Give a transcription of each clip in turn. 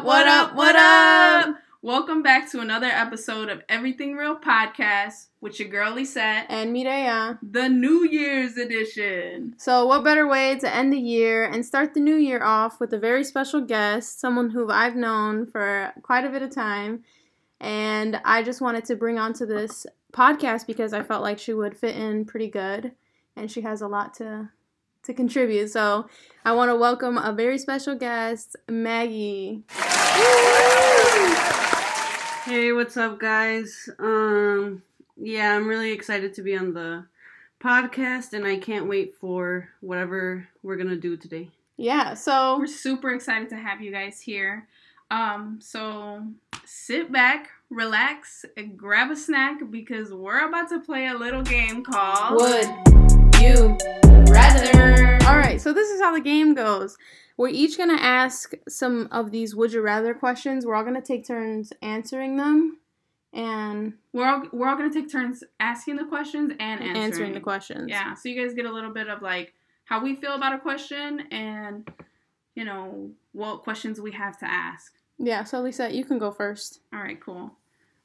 up? What up? What up? Welcome back to another episode of Everything Real Podcast with your girl Lisette, And Mireya. the New Year's edition. So, what better way to end the year and start the new year off with a very special guest, someone who I've known for quite a bit of time. And I just wanted to bring onto this podcast because I felt like she would fit in pretty good and she has a lot to to contribute. So, I want to welcome a very special guest, Maggie. Hey, what's up, guys? Um, yeah, I'm really excited to be on the podcast, and I can't wait for whatever we're gonna do today. Yeah, so We're super excited to have you guys here. Um, so sit back, relax, and grab a snack because we're about to play a little game called Would you rather? All right, so this is how the game goes. We're each gonna ask some of these would you rather questions. We're all gonna take turns answering them and We're all we're all gonna take turns asking the questions and answering, answering the questions. Yeah, so you guys get a little bit of like how we feel about a question and you know what questions we have to ask. Yeah. So Lisa, you can go first. All right, cool.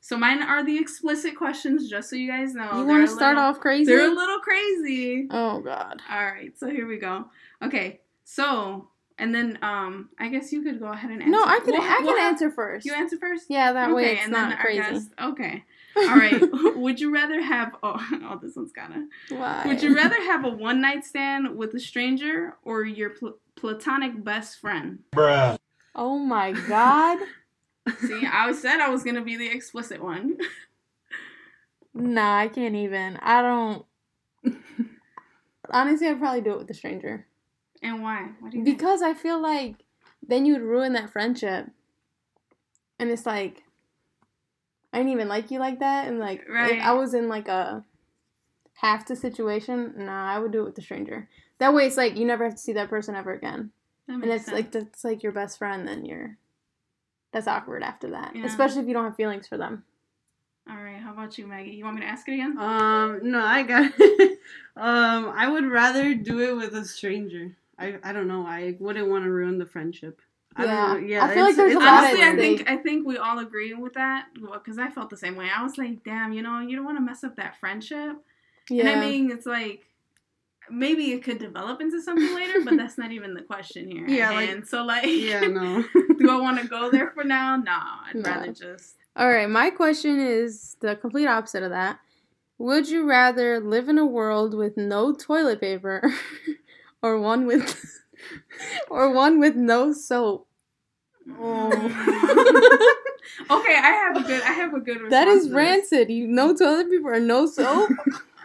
So mine are the explicit questions, just so you guys know. you want to start little- off crazy? They're a little crazy. oh God. All right, so here we go. Okay, so and then um, I guess you could go ahead and answer. No, I can. We'll- I can we'll answer first. You answer first. yeah, that way okay, it's and not then our crazy. guest- okay. All right. would you rather have? Oh, oh, this one's kind of. Why? Would you rather have a one night stand with a stranger or your pl- platonic best friend? Bruh. Oh my God. See, I said I was gonna be the explicit one. nah, I can't even. I don't. Honestly, I'd probably do it with a stranger. And why? What do you think? Because I feel like then you'd ruin that friendship. And it's like I didn't even like you like that and like Right. if I was in like a half the situation, nah, I would do it with a stranger. That way it's like you never have to see that person ever again. And it's like that's like your best friend then you're that's awkward after that. Yeah. Especially if you don't have feelings for them. All right. How about you, Maggie? You want me to ask it again? Um, no, I got it. um, I would rather do it with a stranger. I, I don't know. I wouldn't want to ruin the friendship. I Yeah. don't know. Yeah, I feel like there's a lot Honestly, I think. I think we all agree with that because I felt the same way. I was like, damn, you know, you don't want to mess up that friendship. Yeah. And I mean, it's like maybe it could develop into something later, but that's not even the question here. Yeah, and like- so like, Yeah, no. do I want to go there for now? No, I'd No. rather just. All right, my question is the complete opposite of that. Would you rather live in a world with no toilet paper or one with or one with no soap? Oh. okay, I have a good. I have a good. Response that is rancid. You no toilet paper or no soap?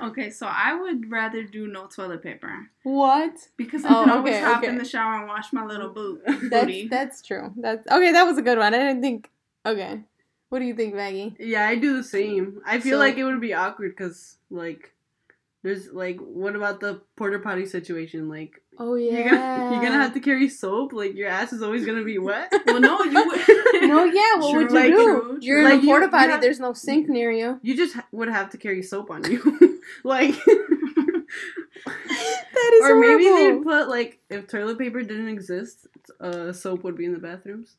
Okay, so I would rather do no toilet paper what? because I Oh, can always okay, hop okay. in the shower and wash my little boot That's booty. that's true. That's okay, that was a good one. I didn't think Okay. What do you think, Maggie? Yeah, I do the same. I feel So- like it would be awkward because, like, there's like, what about the porta potty situation? Like, Oh yeah. you're gonna you're gonna have to carry soap. Like, your ass is always gonna be wet. well, no, you. Would... No, yeah, what would you Like, do? true, You're true. in a you- porta you potty, have- there's no sink near you. You just ha- would have to carry soap on you, like, That is or maybe they'd put like if toilet paper didn't exist, uh, soap would be in the bathrooms.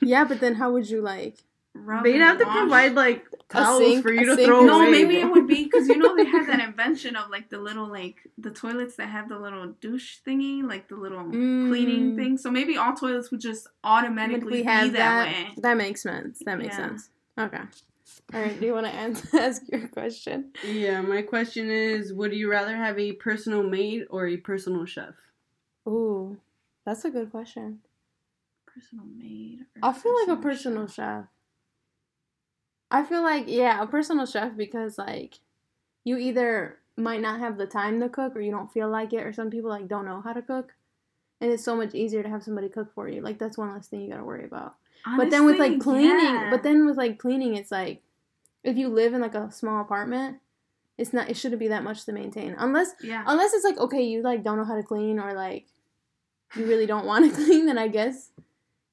Yeah, but then how would you like Rub They'd have to wash. provide like towels sink- for a you to sink throw is- No, away. maybe it would be because you know they had that invention of like the little like the toilets that have the little douche thingy, like the little cleaning Mm. thing. So maybe all toilets would just automatically we be have that, that? way. That makes sense. That makes Yeah. sense. Okay. All right. Do you want to ask your question? Yeah, my question is: Would you rather have a personal maid or a personal chef? Ooh, that's a good question. Personal maid. or I feel like a personal personal chef. I feel like yeah, a personal chef because like you either might not have the time to cook or you don't feel like it or some people like don't know how to cook. And it's so much easier to have somebody cook for you. Like that's one less thing you got to worry about. but then with like cleaning, yeah. but then with like cleaning it's like if you live in like a small apartment, it's not it shouldn't be that much to maintain. Unless yeah. unless it's like okay, you like don't know how to clean or like you really don't want to clean, then I guess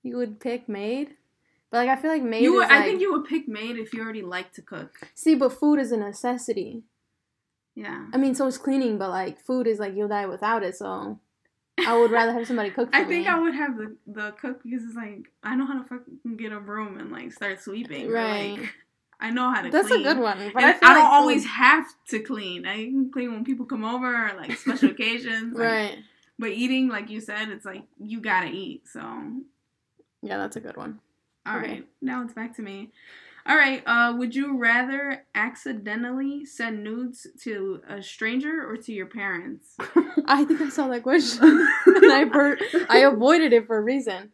you would pick maid. But like I feel like maid You would, I think you would pick maid if you already like to cook. see, but food is a necessity. Yeah. I mean, so is cleaning, but like food is like you'll die without it. So I would rather have somebody cook for I think me. I would have the the cook because it's like I know how to fucking get a broom and like start sweeping. Right. like, I know how to. That's clean. a good one. But And I, I, don't like food- always have to clean. I can clean when people come over or like special occasions. like- Right. but eating, like you said, it's like you gotta eat. So Yeah, that's a good one. All Okay. right, now it's back to me. All right. Uh, would you rather accidentally send nudes to a stranger or to your parents? I think I saw that question. and I I avoided it for a reason.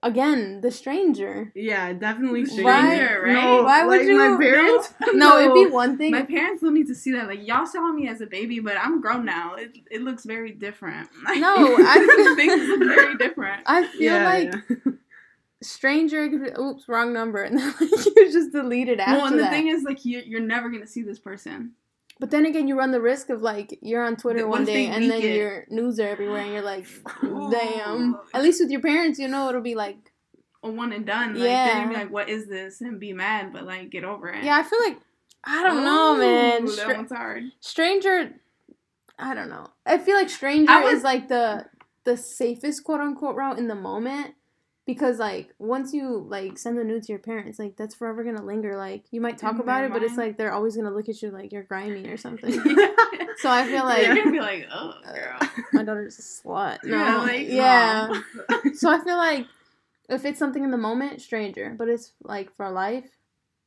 Again, the stranger. Yeah, definitely Why- stranger. right? No, Why would like you- my parents? No, it'd be one thing. My parents don't need to see that. Like y'all saw me as a baby, but I'm grown now. It it looks very different. No, I feel- things look very different. I feel Yeah, like yeah. Stranger. Oops, wrong number, and then like, you just delete it after that. Well, and the that. thing is, like, you, you're never gonna see this person. but then again, you run the risk of like you're on Twitter one day and then it? your news are everywhere, and you're like, Ooh. damn. At least with your parents, you know it'll be like, A one and done. Like, Yeah. be like, "What is this?" and be mad, but like, get over it. yeah. I feel like I don't know, man. Ooh, Stra- that one's hard. stranger i don't know i feel like stranger would- is like the the safest quote unquote route in the moment because like once you like send the nude to your parents like that's forever gonna linger. Like you might talk In about it but it's like they're always gonna look at you like you're grimy or something. So i feel like They're gonna be like, "Oh, girl." my daughter's a slut. No. Yeah, like, yeah. So i feel like if it's something in the moment stranger. But it's like for life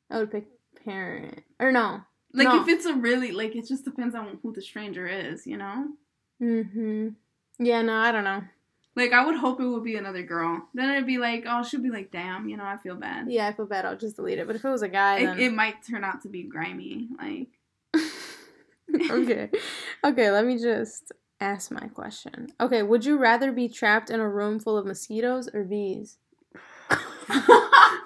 i would pick parent. Or no. Like, No. if it's a really like, it just depends on who the stranger is, you know. mm-hmm. Yeah no i don't know Like, I would hope it would be another girl. Then it'd be like, oh, she'll be like, damn, you know, I feel bad. Yeah, I feel bad. I'll just delete it. But if it was a guy, then It, it might turn out to be grimy. Like, okay, okay. Let me just ask my question. Okay, would you rather be trapped in a room full of mosquitoes or bees?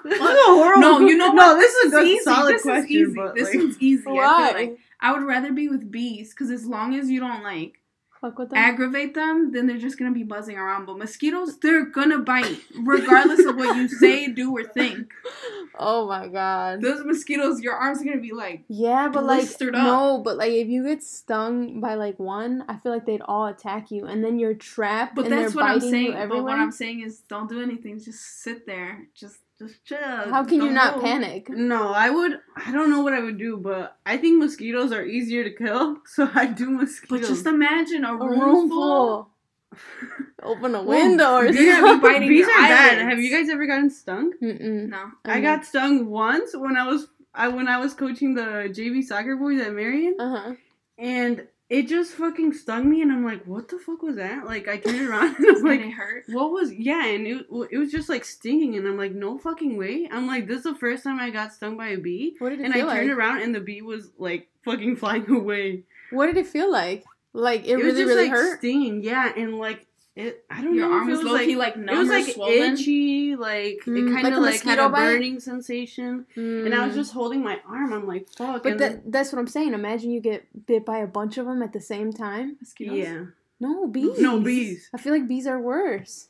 This is a horrible. no, you know what? no, this is a good easy. solid this question. Is easy. But this like, one's easy. I Why? feel like I would rather be with bees because as long as you don't like Fuck with them. aggravate them, then they're just gonna be buzzing around. But mosquitoes, they're gonna bite regardless of what you say, do, or think. oh my god. Those mosquitoes, your arms are gonna be like, Yeah, but like up. no, but like if you get stung by like one, I feel like they'd all attack you, and then you're trapped. but and that's what I'm saying. But what I'm saying is, don't do anything. Just sit there. Just, just chill. How can you Don't not move. panic? no, I would. I don't know what I would do, but I think mosquitoes are easier to kill, so I do mosquitoes. But just imagine a A room, room full. full. Open a window or bees are something. biting Bees your are bad. Have you guys ever gotten stung? Mm-mm. No. I got stung once when I was I when I was coaching the JV soccer boys at Marion, Uh huh. and it just fucking stung me, and I'm like, what the fuck was that? Like I turned around and I was Like, it hurt. what was yeah, and it it was just like stinging, and I'm like, no fucking way. I'm like, this is the first time I got stung by a bee, What did it and I turned like? around and the bee was like fucking flying away. What did it feel like? Like it, It, was really, just really like hurt. stinging, yeah, and like it. I don't Your know. arm if was it was low like key like it was like swollen. itchy, like Mm, it kind of a like, had a bite? burning sensation. And I was Mm. just holding my arm. I'm like, fuck. But that, that's what I'm saying. Imagine you get bit by a bunch of them at the same time. Mosquitoes. yeah. No, bees. No, bees. I feel like bees are worse.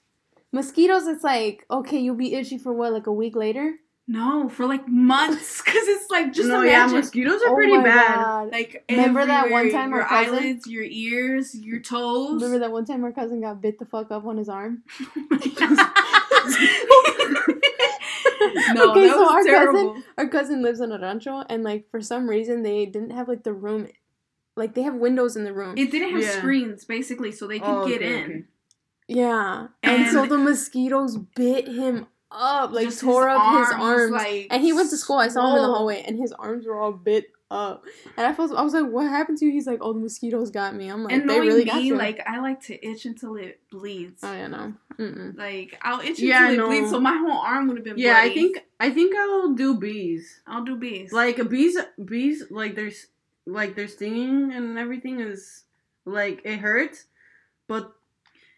Mosquitoes, it's like, okay, you'll be itchy for what, like a week later? No, for like months, because it's like just no, yeah, mosquitoes are oh pretty my bad. God. like Remember that one everywhere, time our your cousin- eyelids, your ears, your toes. Remember that one time our cousin got bit the fuck up on his arm? no, Okay, that so was our cousin- Our cousin lives on a rancho, and like for some reason they didn't have like the room, like they have windows in the room. It didn't have Yeah. screens basically, so they could Oh, get okay, in. okay. yeah, and, so the mosquitoes bit him up, like Just tore up his arms, arms. like, and he went to school. I saw him in the hallway, and his arms were all bit up. And I felt, I was like, "What happened to you?" He's like, "Oh, the mosquitoes got me." I'm like, And "They really got you." like I like to itch until it bleeds. oh yeah, no. Mm-mm. Like I'll itch Yeah, until it bleeds, so my whole arm would have been. Yeah, I think I think I'll do bees. I'll do bees. Like a bees, bees like there's like their stinging and everything is like it hurts, but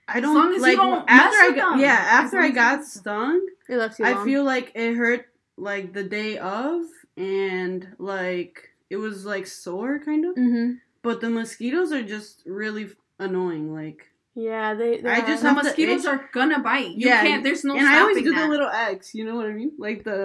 I don't long as you like don't after I got them. yeah after I as you got don't mess with stung. It left you. I long. feel like it hurt like the day of, and like it was like sore kind of. Mm-hmm. But the mosquitoes are just really annoying. Like, Yeah, they. they I just the mosquitoes itch. are gonna bite. You Yeah, can't. There's no and I always do that. the little X. You know what I mean? Like the,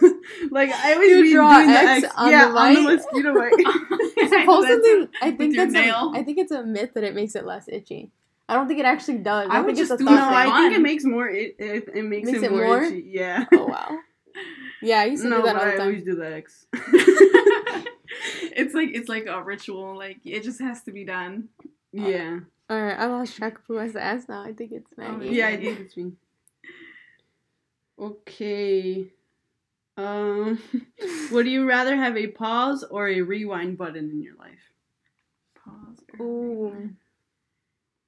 like I always You be draw doing the X X. on yeah, the on the bite? mosquito bite. supposedly, I think that's a. I think it's a myth that it makes it less itchy. I don't think it actually does. I I, would just do No. I think it makes more. It it, it makes, Makes it it more. more? itchy. Yeah. Oh wow. Yeah, I used to no, do that all I the time. always do the X. it's like it's like a ritual. Like it just has to be done. yeah. All right, I lost track of who has to ask now. I think it's Oh, Yeah, I think it's me. Okay. Um, would you rather have a pause or a rewind button in your life? Pause. Ooh, rewind.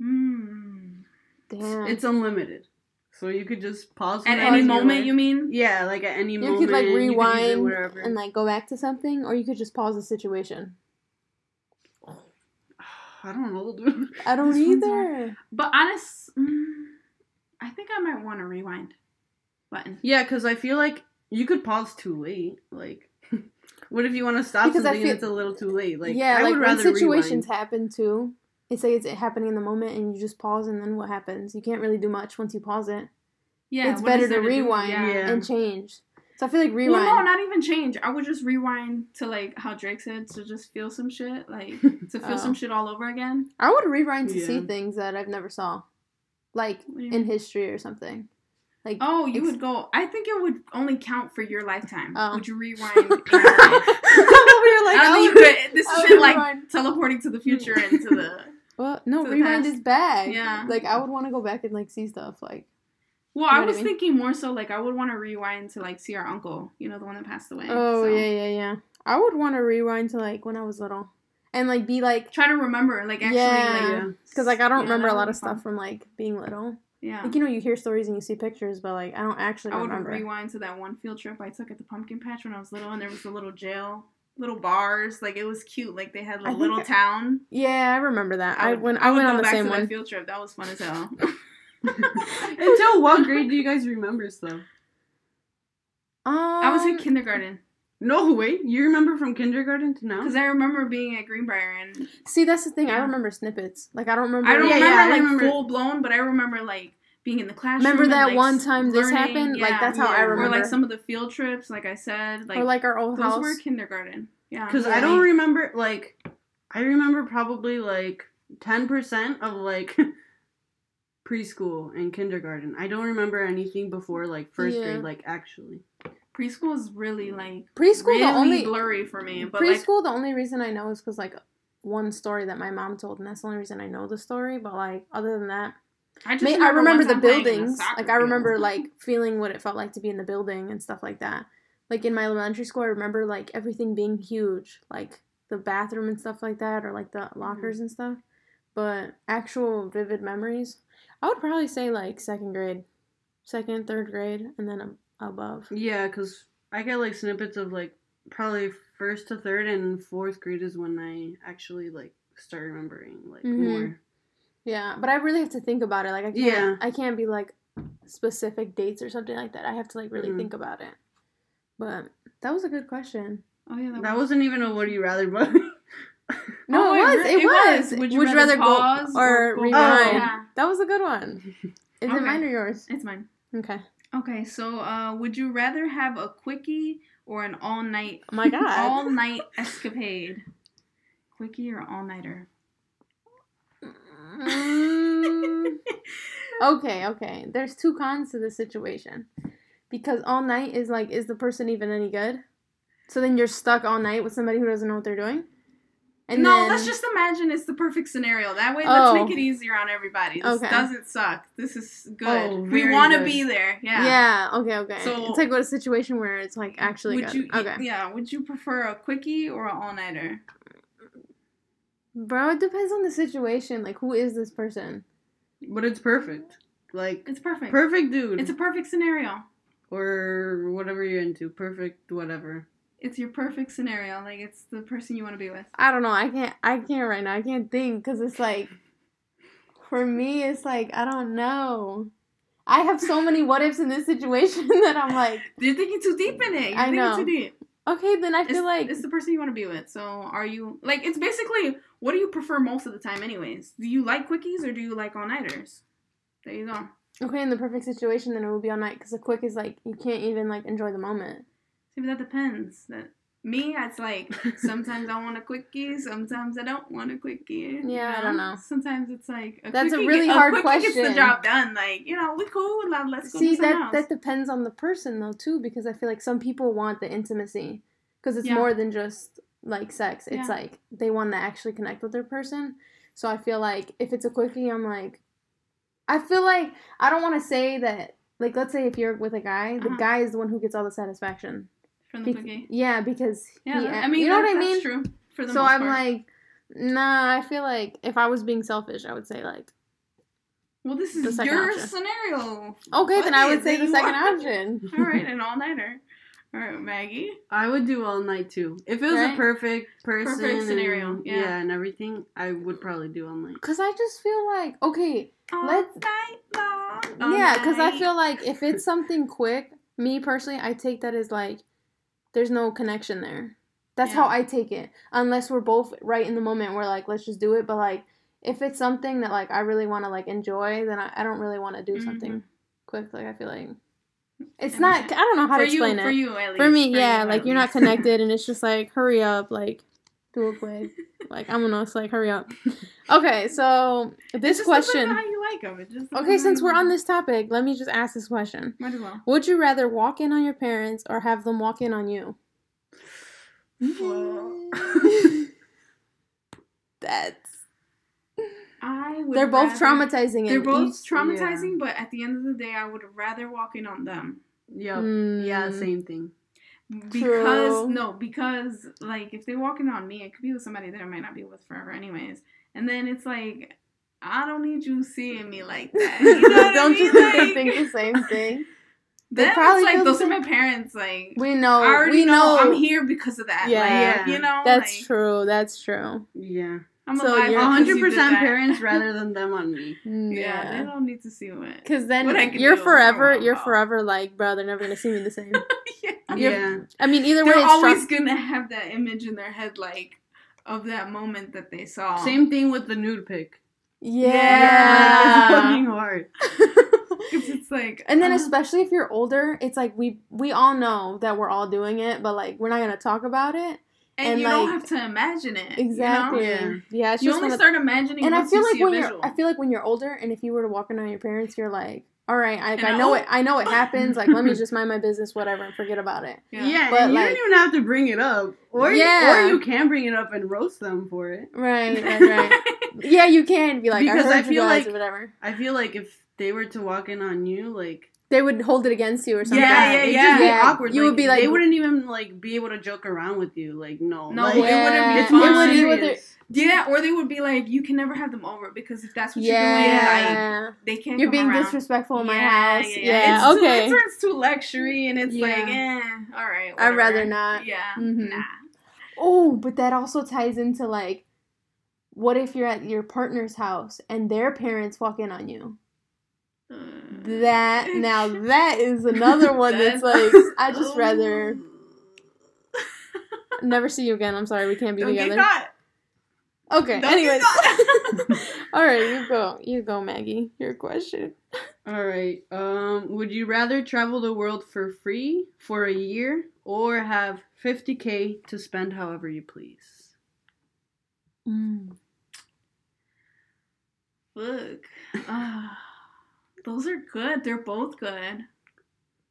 Hmm. damn. It's unlimited, so you could just pause At any moment, you mean? Yeah, like at any you moment. could like you could it rewind wherever. and like go back to something, or you could just pause the situation. I don't know, dude. I don't either. But honest, mm, I think I might want a rewind button. Yeah, because I feel like you could pause too late. Like, what if you want to stop Because something feel- and it's a little too late? Like, yeah, I like would when rather situations rewind. happen too. It's like it's happening in the moment, and you just pause, and then what happens? You can't really do much once you pause it. Yeah, it's better there to rewind Yeah. Yeah. and change. So I feel like Well, rewind. no, not even change. I would just rewind to like how Drake said to just feel some shit, like to feel Oh. some shit all over again. I would rewind to see things that I've never saw, like What do you in history or something. Like Oh, you ex- would go. I think it would only count for your lifetime. Oh. Would you rewind? in your life? We're like, I don't oh. think would- you could. This is shit like rewind. teleporting to the future and to the. Well, no, rewind past. is bad. Yeah. Like I would want to go back and like see stuff. Like Well, You know I what I was mean? thinking more so like I would want to rewind to like see our uncle. You know, the one that passed away. oh So, yeah, yeah, yeah. I would want to rewind to like when I was little, and like be like, Try to remember, like actually, Yeah. like because like I don't Yeah, remember a lot of fun. stuff from like being little. yeah. Like you know, you hear stories and you see pictures, but like I don't actually I would rewind to that one field trip I took at the pumpkin patch when I was little, and there was a little jail, little bars. Like it was cute. Like they had a think little I- town. Yeah, I remember that. I, would- when I, would went on the back same to one. That field trip that was fun as hell. Until what grade do you guys remember stuff? Um, I was in kindergarten No, wait. You remember from kindergarten to now? because I remember being at Greenbrier and See, that's the thing. I remember snippets. Like I don't remember. I don't Yeah, remember yeah, I like remember. full blown, but I remember like being in the classroom. Remember and, that like, one time this learning, happened? Like yeah. that's how I Yeah. Or remember. like some of the field trips, like I said, like, or like our old those house. were kindergarten. Yeah, Because Yeah. I don't remember, like, I remember probably like 10% of like preschool and kindergarten. I don't remember anything before like first Yeah. grade, like, actually. preschool is really like Preschool, really the only blurry for me. But like, preschool. the only reason I know is because like one story that my mom told, and that's the only reason I know the story. But like other than that, I just May- I remember the time playing in a buildings. Like I remember field. like feeling what it felt like to be in the building and stuff like that. Like in my elementary school, I remember like everything being huge, like the bathroom and stuff like that, or like Mm-hmm. the lockers and stuff. But actual vivid memories, I would probably say like second grade, second, third grade, and then above. Yeah, because I get like snippets of like probably first to third and fourth grade is when I actually like start remembering like Mhm. more. Yeah, but I really have to think about it. Like I can't, Yeah. I can't be like specific dates or something like that. I have to like really Mhm. think about it. But that was a good question. oh yeah, That wasn't even a would you rather, but No, Oh, it it was. It, it was. was. Would you, rather, pause go or, or go- rewind? Oh. Yeah. That was a good one. Is it mine or yours? It's mine. Okay. Okay, so uh, would you rather have a quickie or an all night Oh my god. all night escapade? Quickie or all nighter? Mm, okay, okay. There's two cons to this situation. Because all night is like, is the person even any good? So then you're stuck all night with somebody who doesn't know what they're doing? And no, then, let's just imagine it's the perfect scenario. That way, Oh. let's make it easier on everybody. This Okay. doesn't suck. This is good. Oh, we want to be there. Yeah. Yeah. okay, okay. So- it's like what a situation where it's like actually would good. you? okay. Yeah. Would you prefer a quickie or an all nighter? Bro, it depends on the situation. Like, who is this person? but it's perfect. Like It's perfect. perfect dude. It's a perfect scenario. or whatever you're into. Perfect whatever. It's your perfect scenario. Like it's the person you want to be with. I don't know. I can't. I can't right now. I can't think because it's like, for me, it's like I don't know. I have so many what ifs in this situation that I'm like, You're thinking too deep in it. You're I thinking know. too deep. Okay, then I It's, feel like it's the person you want to be with. So are you like? It's basically what do you prefer most of the time, anyways? Do you like quickies or do you like all nighters? There you go. okay in the perfect situation, then it would be all night because the quick is like you can't even like enjoy the moment. See, but that depends. That me, it's like sometimes I want a quickie, sometimes I don't want a quickie. you Yeah, I don't know. Sometimes it's like That's a quickie really get- hard quickie Gets the job done. Like you know, we cool. Let's go See that else. that depends on the person though too, because I feel like some people want the intimacy, because it's Yeah. more than just like sex. It's Yeah. like they want to actually connect with their person. So I feel like if it's a quickie, I'm like, I feel like I don't want to say that. Like, let's say if you're with a guy, the Uh-huh. guy is the one who gets all the satisfaction. From the Bec- quickie. yeah, because Yeah, he, that- I mean, you know that- what I that's mean. True. For the So most I'm part. like, nah. I feel like if I was being selfish, I would say like, well, this the is second your option. scenario. okay, What then I would say the second want? option. All right, an all nighter. All right, Maggie. I would do all night too. If it was Right? a perfect person, Perfect scenario, and, yeah. and everything, I would probably do all night. Cause I just feel like okay, All Let's- night long. all yeah. Cause I feel like if it's something quick, me personally, I take that as like there's no connection there. That's Yeah. how I take it. Unless we're both right in the moment, we're like, let's just do it. But like, if it's something that like I really want to like enjoy, then I, I don't really want to do mm-hmm. something quick. Like I feel like it's not. I don't know how to explain you, it. For you, at least. For me, For yeah, you, like you're not connected, and it's just like hurry up, like do it quick. like I'm gonna, it's like hurry up. Okay, so this just question. how you like them. It just Okay, depends since we're on this topic, let me just ask this question: might as well. Would you rather walk in on your parents or have them walk in on you? Well, That's I would. they're both rather- traumatizing. They're both each- traumatizing, but at the end of the day, I would rather walk in on them Yep. Mm. Yeah, same thing. Because True. no, because like if they walk in on me, it could be with somebody that I might not be with forever, anyways. And then it's like I don't need you seeing me like that. You know Don't I mean? you think they think the same thing? They Then probably it's feel like those are my parents. Like We know. I already we know, know. I'm here because of that. Yeah. like, Yeah. you know, That's like, true. That's true. Yeah. I'm So alive. you're- A 100% parents rather than them on me. Mm, yeah, they don't need to see what. Because then What you're forever, you're forever like, bro, they're never gonna see me the same. Yeah. You're- Yeah. I mean, either way, They're it's always trau- gonna have that image in their head, like of that moment that they saw. Same thing with the nude pic. Yeah. It's fucking hard. 'Cause it's like, and then uh, especially if you're older, it's like we we all know that we're all doing it, but like we're not gonna talk about it. and, and, you don't have to imagine it. Exactly. You, know? Yeah. Yeah, it's You just only one of- start imagining and I feel you like when you're. I feel like when you're older and if you were to walk in on your parents, you're like, all right, I, And I I- know oh. it. I know it happens. Like, let me just mind my business, whatever, and forget about it. Yeah, But, and you like- don't even have to bring it up. Or, Yeah. or you can bring it up and roast them for it. Right, right, right. yeah, you can be like, Because I I heard you feel like- whatever. I feel like if they were to walk in on you, like They would hold it against you or something. Yeah, it'd yeah, be yeah. awkward. You like, would be like- they wouldn't even like be able to joke around with you. Like no, No, like, it wouldn't be It's fun. more It would- it would- serious. Yeah, or they would be like, you can never have them over because if that's what you're doing, like they can't. You're being around. disrespectful in my Yeah, house. yeah, Yeah, yeah. It's too- okay. it turns to luxury, and it's Yeah. like, eh, all right. I'd rather not. Yeah, Mhm. nah. Oh, but that also ties into like, what if you're at your partner's house and their parents walk in on you? Uh, That now that is another one that's like I just rather never see you again. I'm sorry, we can't be Don't get together. Okay. Don't anyways, all right, you go. You go, Maggie. Your question. All right. Um, would you rather travel the world for free for a year or have 50k to spend however you please? Look, ah, those are good. They're both good.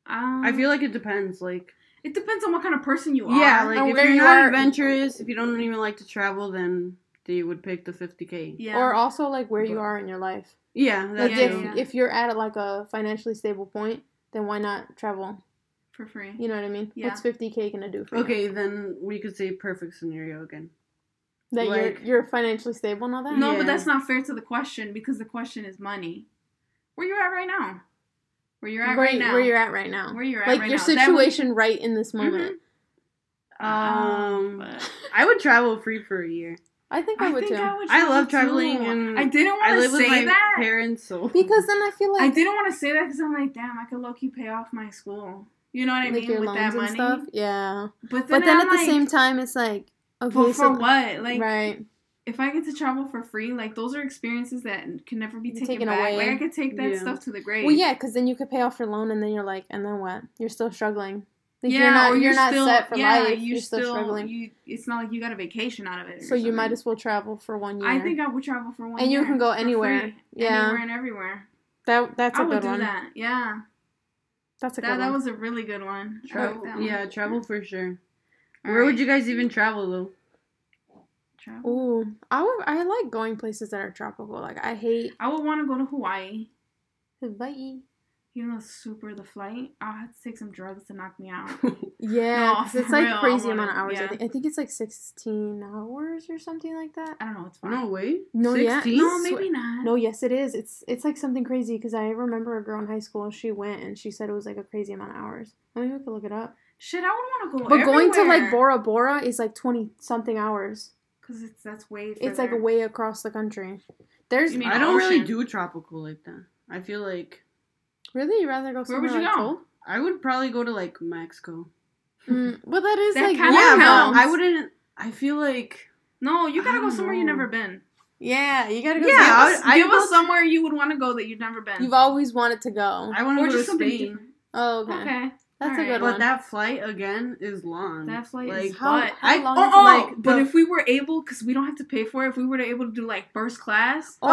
Um, I feel like it depends. Like, it depends on what kind of person you are. yeah, like if you're not are- adventurous, if you don't even like to travel, then they would pick the 50k. yeah. Or also like where you are in your life. Yeah, that Like Yeah, if yeah. if you're at like a financially stable point, then why not travel? for free. You know what I mean? Yeah. What's 50k gonna do for you? Okay, then we could say perfect scenario again. That like- you're you're financially stable and all that. No, Yeah. but that's not fair to the question because the question is money. Where you at right now? Where you're at where, right now? where you're at right now. Where you're at like right your now. That would- situation right in this moment. Um, but- I would travel free for a year. I think I, I would think too. I would. I love traveling too. and I didn't want live to with say my that. parents, so because then I feel like I didn't want to say that because I'm like, damn, I could low key pay off my school. You know what I like mean your with that loans and money. stuff. Yeah. But then, But then I'm at the same time, it's like okay, but so for what? Like, right. if I get to travel for free, like those are experiences that can never be taken, Taken back. away. Like I could take that Yeah. stuff to the grave. Well, yeah, because then you could pay off your loan, and then you're like, and then what? You're still struggling. Like yeah, you're not or you're, not still, set for yeah, life. You're, You're, still, struggling. You, it's not like you got a vacation out of it. or so you might as well travel for one year. I think I would travel for one. Year. And you can go anywhere. free. Yeah. anywhere and everywhere. that that's a I would good do one. that. Yeah, That's a good that that one. was a really good one. Travel, like that one. yeah, travel for sure. All Where would you guys even travel though? travel? Ooh, I would. I like going places that are tropical. Like I hate I would want to go to Hawaii. Hawaii. Even though super the flight, I'll have to take some drugs to knock me out. Yeah, No, 'cause for it's like real, crazy amount of hours. I, think, I think it's like sixteen hours or something like that. I don't know. It's fine. no way. No, yeah. No, maybe not. No, yes, it is. It's it's like something crazy because I remember a girl in high school. She went and she said it was like a crazy amount of hours. Maybe we could look it up. Shit, I would want to go. But going to like. Bora Bora is like twenty something hours. Cause it's that's way. It's like further. way across the country. There's You mean I don't really do tropical like that. I feel like really You'd rather go somewhere. Where somewhere would you like go? cold? I would probably go to like Mexico. Mm, well, that is That like kinda yeah, warm. counts. but I wouldn't. I feel like No, you gotta I go don't somewhere you've know. never been. Yeah, you gotta go. Yeah, Give I us, would- I give us somewhere you would want to go that you've never been. You've always wanted to go. I want to or go to just something Spain. different. oh, okay. Okay. That's a Alright. good But one. But that flight again is long. That flight like, is how, what? how I- long Oh, is oh, like, but the- if we were able, because we don't have to pay for it, if we were able to do like first class, Oh,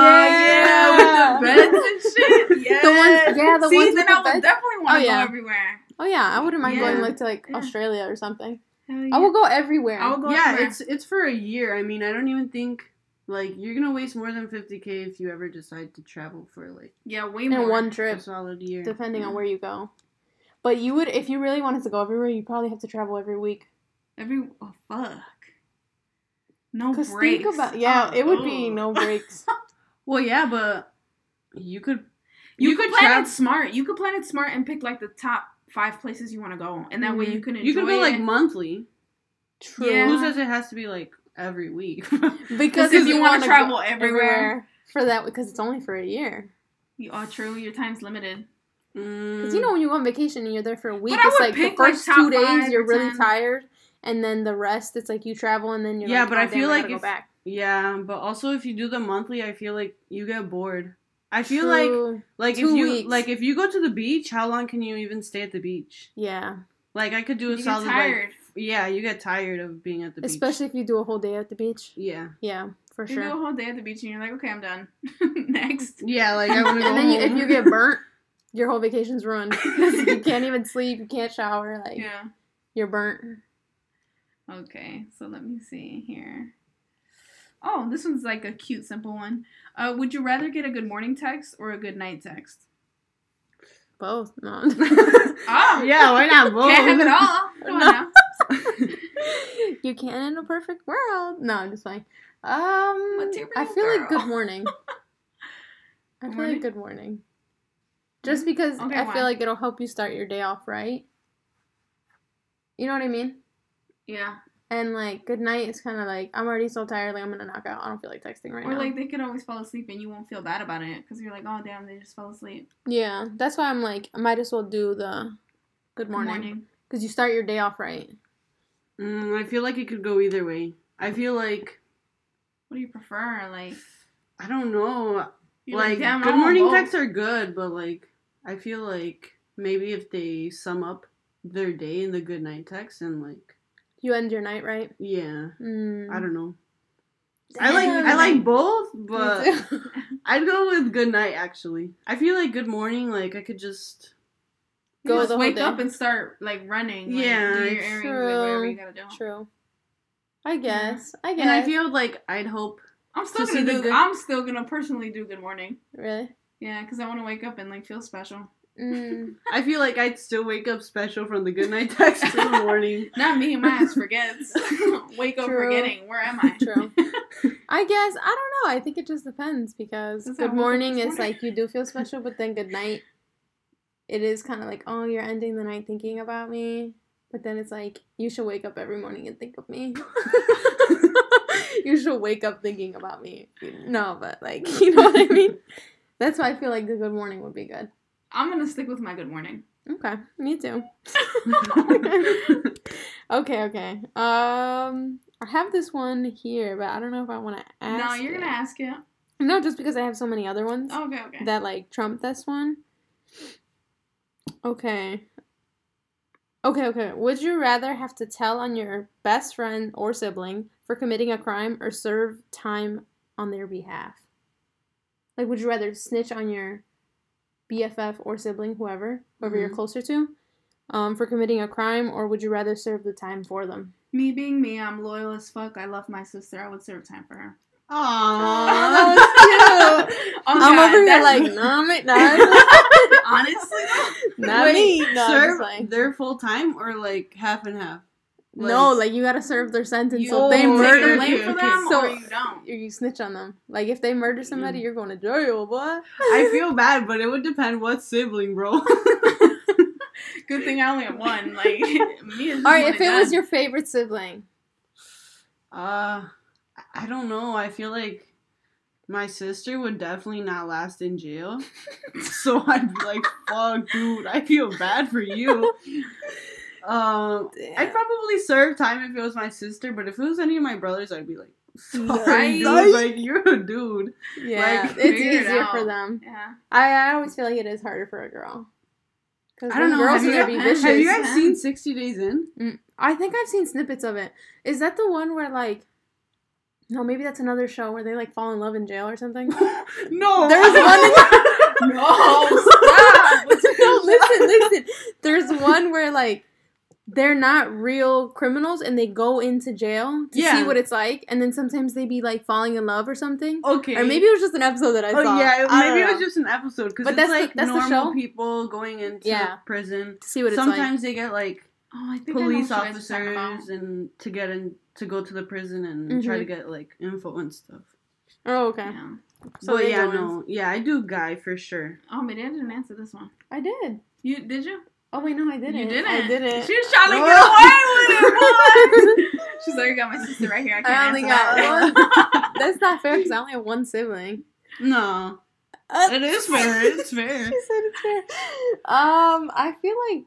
yeah, yeah. with the beds and shit, yeah, The ones- yeah, the See, ones then with the I would beds. definitely want to Oh, yeah. go everywhere. Oh yeah, I wouldn't mind going like to like Yeah. Australia or something. Hell I yeah. will go everywhere. I will go yeah, everywhere. it's it's for a year. I mean, I don't even think like you're gonna waste more than 50k if you ever decide to travel for like yeah, way in more. one a trip, solid year. depending on where you go. But you would, if you really wanted to go everywhere, you probably have to travel every week. Every oh fuck, no Cause breaks. think about, yeah, Oh, it would be no breaks. Well, yeah, but you could You, You could could plan trav- it smart. You could plan it smart and pick like the top five places you want to go, and that way mm-hmm. you can enjoy you could go like it. monthly. True. Yeah. Who says it has to be like every week? Because if you wanna wanna travel go everywhere. for that, because it's only for a year. You are true. Your time's limited. Because you know when you go on vacation and you're there for a week, Mm. But it's like the pick, like, first two days you're really tired, and then the rest it's like you travel and then you're Yeah, like, but "Oh, I feel gotta like go if- back. yeah, but also if you do the monthly, I feel like you get bored. I feel like True. like Two if you weeks. like if you go to the beach, how long can you even stay at the beach? yeah, Like I could do a You get solid tired. like yeah, you get tired of being at the beach. especially if you do a whole day at the beach. yeah. Yeah, for sure. You go a whole day at the beach and you're like, okay, I'm done. Next. Yeah, like I want to go And then you, if you get burnt, your whole vacation's ruined you can't even sleep, you can't shower, like Yeah. you're burnt. Okay, so let me see here. Oh, this one's like a cute, simple one. Uh, would you rather get a good morning text or a good night text? Both. No. Oh, yeah, why not both? Can't have it all. Come on No. now. you can in a perfect world. No, I'm just fine. Um, What's your I feel like good morning. I feel morning? like good morning. Just because Okay, I why? feel like it'll help you start your day off right. You know what I mean? Yeah. And like good night is kind of like I'm already so tired, like I'm gonna knock out. I don't feel like texting right Or now. Or like they could always fall asleep and you won't feel bad about it because you're like, oh damn, they just fell asleep. yeah, that's why I'm like I might as well do the good Good morning because you start your day off right. Mm, I feel like it could go either way. I feel like What do you prefer? Like, I don't know. you're like damn, good morning texts are good, but like I feel like maybe if they sum up their day in the good night text and like You end your night right. yeah, Mm. I don't know. I like I like both, but. I'd go with good night actually. I feel like good morning, like I could just Go just wake day. up and start like running. Like, Yeah, do your errands, like, whatever true. you gotta do. True. I guess. I guess. and I feel like I'd hope I'm still To gonna see do. the good- I'm still gonna personally do good morning. really. Yeah, because I want to wake up and like feel special. Mm. I feel like I'd still wake up special from the good night text in the morning. Not me. My ass forgets. wake up True. forgetting. Where am I? True. I guess I don't know. I think it just depends because That's good morning is like you do feel special, but then good night, it is kind of like oh you're ending the night thinking about me, but then it's like you should wake up every morning and think of me. you should wake up thinking about me. No, but like you know what I mean. That's why I feel like the good morning would be good. I'm gonna stick with my good morning. Okay, me too. okay, okay. Um, I have this one here, but I don't know if I want to ask. no, you're it. gonna ask it. No, just because I have so many other ones Okay, okay. that like trump this one. Okay. Okay, okay. Would you rather have to tell on your best friend or sibling for committing a crime or serve time on their behalf? Like, would you rather snitch on your BFF or sibling, whoever, whoever you're Mhm. closer to, um, for committing a crime, or would you rather serve the time for them? Me being me, I'm loyal as fuck. I love my sister. I would serve time for her. Aww. that was cute. Oh, I'm God, over here like, nah, nah, honestly, not Wait, me. No, serve like- their full time or like half and half? No, like you gotta serve their sentence. you so if they murder blame for them, So- or you don't. you, you snitch on them. Like if they murder somebody, Mm. you're going to jail, boy. I feel bad, but it would depend what sibling, bro. Good thing I only have one. Like me. Is All right, if it was your favorite sibling, Uh, I don't know. I feel like my sister would definitely not last in jail. so I'd be like, fuck, dude, I feel bad for you. Um, I'd probably serve time if it was my sister, but if it was any of my brothers, I'd be like, sorry, Right. like, you're a dude. yeah, Like, it's figure it easier for them. yeah. I, I always feel like it is harder for a girl. I don't know. girls Have you, be vicious. have you guys Yeah. seen 60 Days In? I think I've seen snippets of it. Is that the one where like? No, maybe that's another show where they like fall in love in jail or something. No. There's one in No, stop. no, listen, listen. There's one where like they're not real criminals and they go into jail to see what it's like, and then sometimes they be like falling in love or something. Okay. Or maybe it was just an episode that I Oh saw. yeah, I maybe it was just an episode because But it's that's the- like that's the normal show? people going into Yeah. prison. to see what it's like. Sometimes they get like Oh, I think police what you guys are talking about. officers and to get in to go to the prison and try Mhm. to get like info and stuff. Oh, okay. Yeah. So but yeah, no, yeah, I do guy for sure. Oh, maybe I didn't answer this one. I did. You did you? Oh wait, no, I didn't. You didn't. I didn't. She was trying to Oh. get away with it. boy. She's like, I got my sister right here. I can't I only got that one. That's not fair because I only have one sibling. No, Uh, it is fair. It's fair. she said it's fair. Um, I feel like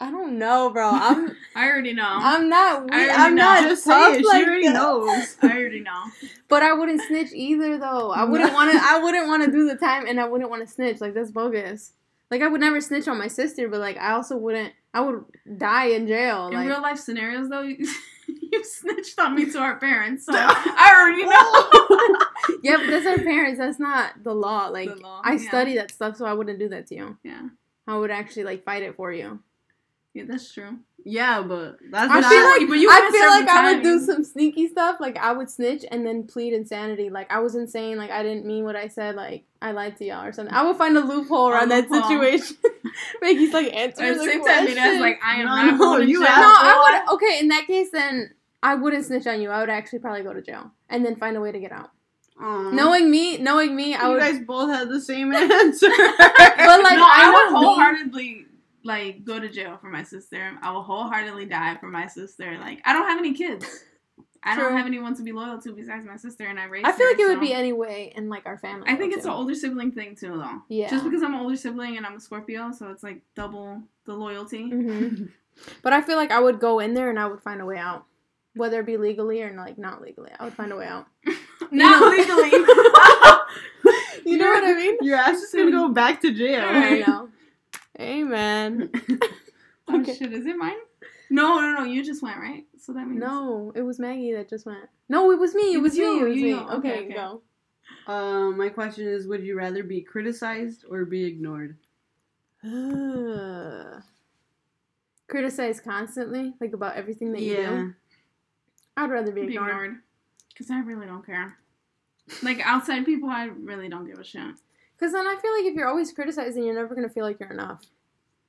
I don't know, bro. I'm I already know. I'm not I I'm know. not Just tough say it. like she already that. knows. I already know. But I wouldn't snitch either, though. I wouldn't want to. I wouldn't want to do the time, and I wouldn't want to snitch. Like that's bogus. Like I would never snitch on my sister, but like I also wouldn't. I would die in jail. In Like real life scenarios, though, you, you snitched on me to our parents, so I already know. yeah, but that's our parents. That's not the law. Like The law, I yeah. study that stuff, so I wouldn't do that to you. yeah, I would actually like fight it for you. Yeah, that's true. Yeah, but that's I not. feel like but you I feel like I would do some sneaky stuff. Like I would snitch and then plead insanity. Like I was insane. Like I didn't mean what I said. Like I lied to y'all or something. I would find a loophole around that situation. like he's like answering the the same time, question. like, I am No, not no, you no, I would. Okay, in that case, then I wouldn't snitch on you. I would actually probably go to jail and then find a way to get out. Aw. Knowing me, knowing me, I you would. guys both had the same answer. But like no, I, I would wholeheartedly like go to jail for my sister. I will wholeheartedly die for my sister. Like I don't have any kids. I True. don't have anyone to be loyal to besides my sister, and I raised. I feel her, like it would be any way in like our family. I think it's an older sibling thing too, though. Yeah. Just because I'm an older sibling and I'm a Scorpio, so it's like double the loyalty. hmm But I feel like I would go in there and I would find a way out, whether it be legally or like not legally. I would find a way out. Not legally. You know what I mean? Your ass is gonna go back to jail. I know. Amen. oh Okay. shit, is it mine? No, no, no. You just went right. So that means No, it was Maggie that just went. No, it was me. It, It was, was you, It was you, me. you. Okay, Okay, okay. go. Um, my question is: Would you rather be criticized or be ignored? Criticized constantly, like about everything that you yeah. do. I'd rather be ignored. Because I really don't care. Like outside people, I really don't give a shit. Because then I feel like if you're always criticizing, you're never gonna feel like you're enough.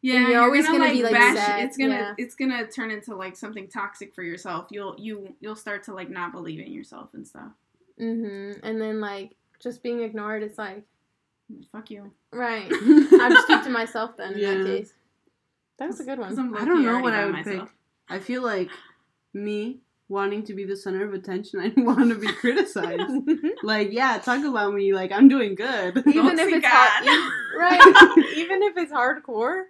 Yeah, you're always gonna be, like, bash. sad, It's gonna yeah. it's gonna turn into like something toxic for yourself. You'll you you'll start to like not believe in yourself and stuff. Mm-hmm. And then like just being ignored, it's like Fuck you. right. I'm just keep to myself then in Yeah. that case. That was a good one. I'm I low-key don't know what I would myself. pick. I feel like me wanting to be the center of attention. I don't want to be criticized. like, yeah, talk about me. Like, I'm doing good. even Don't if it's God. hard, right? even if it's hardcore,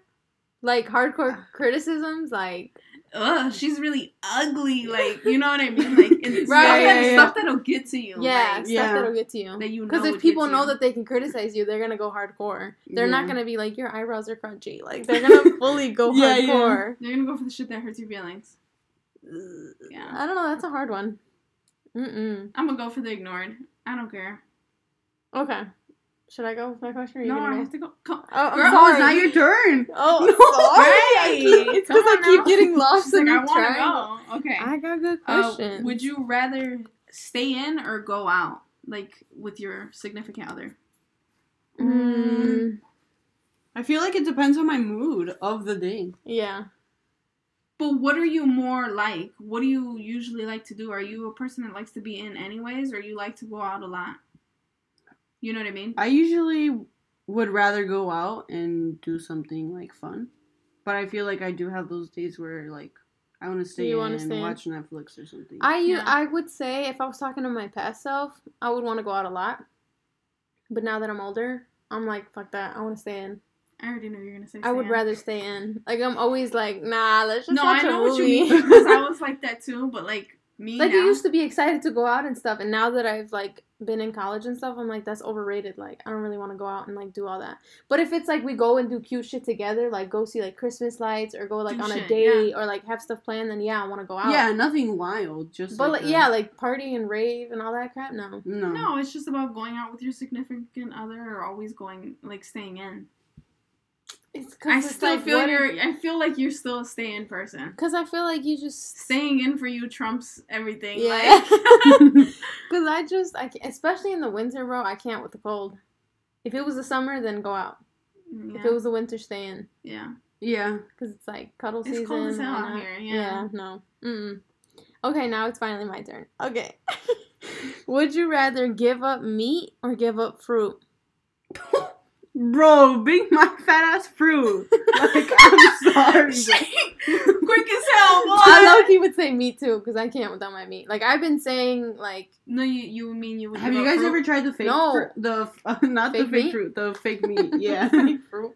Like hardcore criticisms, like Ugh, she's really ugly. Like, you know what I mean? Like, it's Right, stuff, yeah, that, yeah. stuff that'll get to you. yeah, like, stuff Yeah. that'll get to you. that you. Because if people know you. that they can criticize you, they're gonna go hardcore. They're not gonna be like your eyebrows are crunchy. Like they're gonna fully go Yeah, yeah. hardcore. they're gonna go for the shit that hurts your feelings. Yeah, I don't know. That's a hard one. Mm-mm. I'm gonna go for the ignored. I don't care. Okay. Should I go with my question? No, I have to go. Come. Oh, I'm Girl, Oh, it's not your turn. Oh, No, sorry. right. It's because I keep getting lost She's in like, I the want triangle. to go. Okay. I got good Uh, would you rather stay in or go out, like with your significant other? Mm, I feel like it depends on my mood of the day. yeah. But what are you more like? What do you usually like to do? Are you a person that likes to be in anyways, or you like to go out a lot? You know what I mean? I usually would rather go out and do something like fun, but I feel like I do have those days where like I want to stay You in and stay in? watch Netflix or something. I u- Yeah. I would say if I was talking to my past self, I would want to go out a lot. But now that I'm older, I'm like, fuck that. I want to stay in. I already know you're gonna say. I would Sam. rather stay in. Like I'm always like, nah, let's just No, I know a what you mean because I was like that too. But like me, like now, I used to be excited to go out and stuff, and now that I've like been in college and stuff, I'm like that's overrated. Like I don't really want to go out and like do all that. But if it's like we go and do cute shit together, like go see like Christmas lights or go like Do on a shit, date or like have stuff planned, then yeah, I want to go out. yeah, nothing wild, just But like like, yeah, like party and rave and all that crap. No. no, No, it's just about going out with your significant other, or always going like staying in. It's I it's still like, feel you're. I feel like you're still a stay in person. Cause I feel like you just Staying in for you trumps everything. Yeah. Like, Cause I just I especially in the winter, bro. I can't with the cold. If it was the summer, then go out. If it was the winter, stay in. yeah. yeah. Cause it's like cuddle It's season. cold as hell out not? here, yeah. no. Mm. Okay, now it's finally my turn. Okay. Would you rather give up meat or give up fruit? Bro, bring my fat ass fruit. Like I'm sorry. Quick as hell, boy. I low key would say me too, because I can't without my meat. Like I've been saying, like No, you you mean you would Have you guys fruit? ever tried the fake No. fruit? The uh, not Fake the fake meat? fruit, the fake meat. Yeah. fake fruit.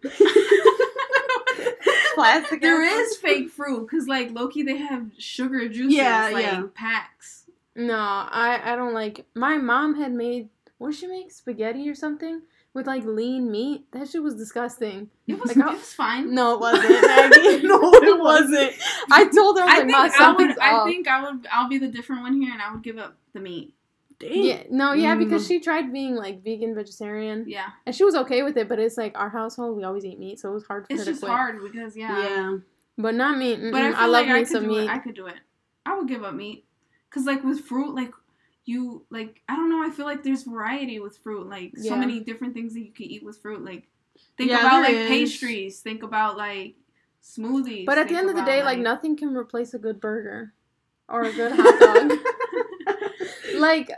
Plastic. There ass fake fruit because like Loki, they have sugar juices, Yeah, like yeah. packs. No, I I don't like. My mom had made what did she make spaghetti or something with like lean meat. That shit was disgusting. It was Like, it was fine. No, it wasn't. Maggie. No, it wasn't. I told her I was I like, think "Ma, I would. I think I would. I'll be the different one here, and I would give up the meat. Dang. Yeah, no, yeah, because Mm. she tried being like vegan vegetarian, Yeah, and she was okay with it. But it's like our household, we always eat meat, so it was hard for it's her to just quit. hard because yeah. Yeah. But not meat. But I Mm-mm. feel I, love like me I could some meat. it. I could do it. I would give up meat, cause like with fruit, like you like I don't know. I feel like there's variety with fruit. Like so many different things that you can eat with fruit. Like think Yeah, about like is. pastries. Think about like smoothies. but at the end of the day, like nothing can replace a good burger or a good hot dog. like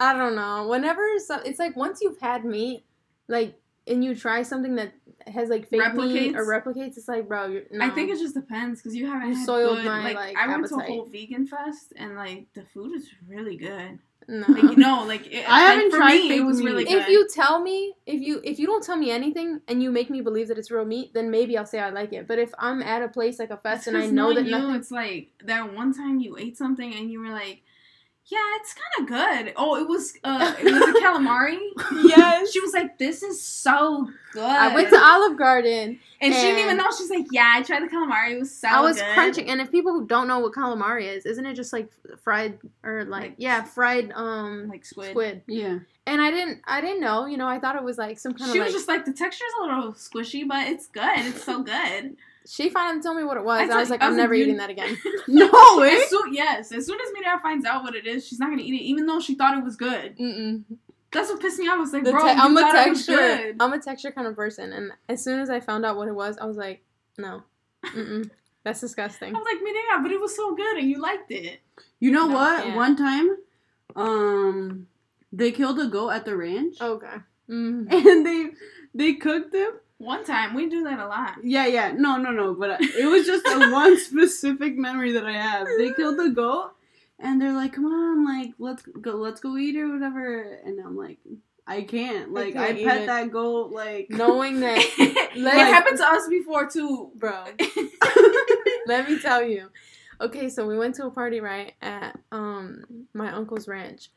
I don't know. Whenever some, it's like once you've had meat, like and you try something that has like fake meat or replicates, it's like, bro, you're, no. I think it just depends because you haven't You had soiled good, my, like, like, I went to a whole vegan fest and like the food is really good. no. Like no, like it, I like, haven't for tried me, fake it was meat. really good. if you tell me if you if you don't tell me anything and you make me believe that it's real meat, then maybe I'll say I like it. But if I'm at a place like a fest It's and I know that you, nothing, it's like that one time you ate something and you were like, "Yeah, it's kind of good." Oh, it was uh, it was a calamari. yes, She was like, "This is so good." I went to Olive Garden. and she didn't even know. She's like, "Yeah, I tried the calamari. It was so I was good." crunching, and if people who don't know what calamari is, isn't it just like fried or like, Like- yeah, fried um like squid. squid? Yeah. And I didn't, I didn't know. You know, I thought it was like some kind She of She was like. just like, "The texture's a little squishy, but it's good. It's so good." She finally told me what it was. I I, was like, I like, never eating that again. No way. As soon, yes, as soon as Mira finds out what it is, she's not gonna eat it, even though she thought it was good. Mm-mm. That's what pissed me off. I was like, The bro, te- I'm a thought it was texture. I'm a texture kind of person, and as soon as I found out what it was, I was like, no, Mm-mm. that's disgusting. I was like, Mira, but it was so good and you liked it. You know No, what? yeah. One time, um, they killed a goat at the ranch, Okay. Mm. and they they cooked him. One time we do that a lot. Yeah, yeah. No, no, no. But it was just a one specific memory that I have. They killed the goat, and they're like, "Come on, like let's go, let's go eat or whatever." And I'm like, I can't. Like can't I pet it. that goat like Knowing that, like, it Like- happened to us before too. bro. Let me tell you. Okay, so we went to a party right at um my uncle's ranch,